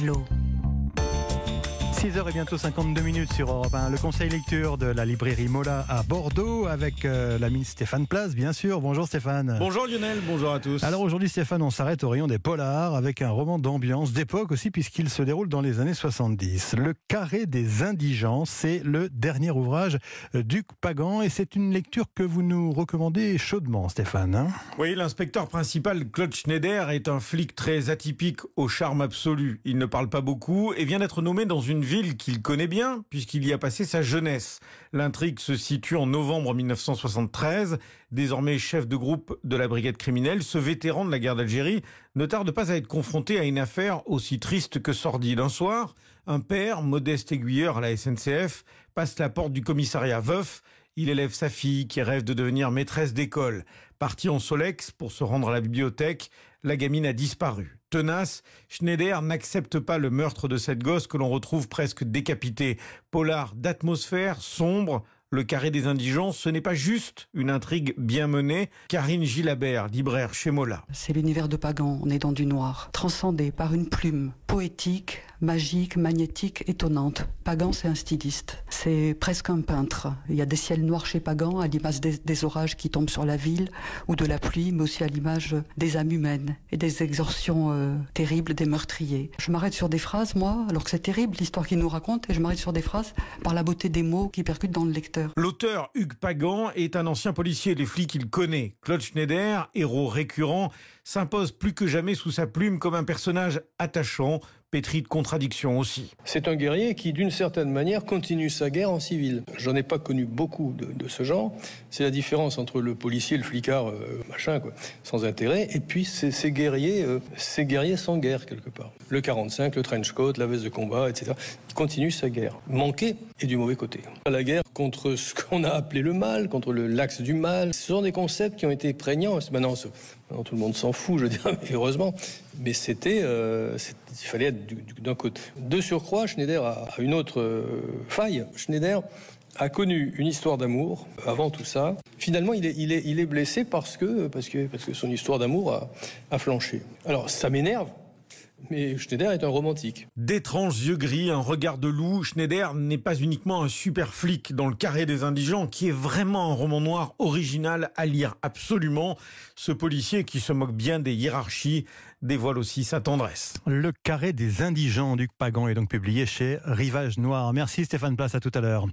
L'eau. 6h et bientôt 52 minutes sur Europe 1. Le conseil lecture de la librairie Mola à Bordeaux avec euh, l'ami Stéphane Place, bien sûr. Bonjour Stéphane. Bonjour Lionel, bonjour à tous. Alors aujourd'hui Stéphane, on s'arrête au rayon des polars avec un roman d'ambiance, d'époque aussi, puisqu'il se déroule dans les années 70. Le Carré des Indigents, c'est le dernier ouvrage euh, d'Hugues Pagan et c'est une lecture que vous nous recommandez chaudement, Stéphane. hein? Oui, l'inspecteur principal Claude Schneider est un flic très atypique au charme absolu. Il ne parle pas beaucoup et vient d'être nommé dans une ville qu'il connaît bien puisqu'il y a passé sa jeunesse. L'intrigue se situe en novembre 1973. Désormais chef de groupe de la brigade criminelle, ce vétéran de la guerre d'Algérie ne tarde pas à être confronté à une affaire aussi triste que sordide. Un soir, un père, modeste aiguilleur à la SNCF, passe la porte du commissariat veuf. Il élève sa fille qui rêve de devenir maîtresse d'école. Parti en Solex pour se rendre à la bibliothèque, la gamine a disparu. Tenace, Schneider n'accepte pas le meurtre de cette gosse que l'on retrouve presque décapitée. Polar d'atmosphère sombre, le carré des indigents, ce n'est pas juste une intrigue bien menée. Karine Gilabert, libraire chez Mola. C'est l'univers de Pagan, on est dans du noir, transcendé par une plume poétique, magique, magnétique, étonnante. Pagan, c'est un styliste, c'est presque un peintre. Il y a des ciels noirs chez Pagan, à l'image des, orages qui tombent sur la ville, ou de la pluie, mais aussi à l'image des âmes humaines et des exorcions euh, terribles des meurtriers. Je m'arrête sur des phrases, moi, alors que c'est terrible l'histoire qu'il nous raconte, et je m'arrête sur des phrases par la beauté des mots qui percutent dans le lecteur. L'auteur Hugues Pagan est un ancien policier, les flics il connaît. Claude Schneider, héros récurrent, s'impose plus que jamais sous sa plume comme un personnage attachant, pétri de contradictions aussi. C'est un guerrier qui, d'une certaine manière, continue sa guerre en civil. J'en ai pas connu beaucoup de, ce genre. C'est la différence entre le policier, le flicard, euh, machin, quoi, sans intérêt, et puis ces, guerriers, euh, ces guerriers sans guerre quelque part. Le 45, le trench coat, la veste de combat, etc. Il continue sa guerre, manqué et du mauvais côté. La guerre contre ce qu'on a appelé le mal, contre l'axe du mal. Ce sont des concepts qui ont été prégnants. Maintenant, tout le monde s'en fout, je veux dire, heureusement. Mais c'était, euh, il fallait être du- du- d'un côté. De surcroît, Schneider a, une autre euh, faille. Schneider a connu une histoire d'amour avant tout ça. Finalement, il est, blessé parce que, parce que, parce que son histoire d'amour a flanché. Alors, ça m'énerve, mais Schneider est un romantique. D'étranges yeux gris, un regard de loup, Schneider n'est pas uniquement un super flic dans le carré des indigents, qui est vraiment un roman noir original à lire absolument. Ce policier qui se moque bien des hiérarchies dévoile aussi sa tendresse. Le Carré des Indigents d'Hugues Pagan est donc publié chez Rivage Noir. Merci Stéphane Place, à tout à l'heure.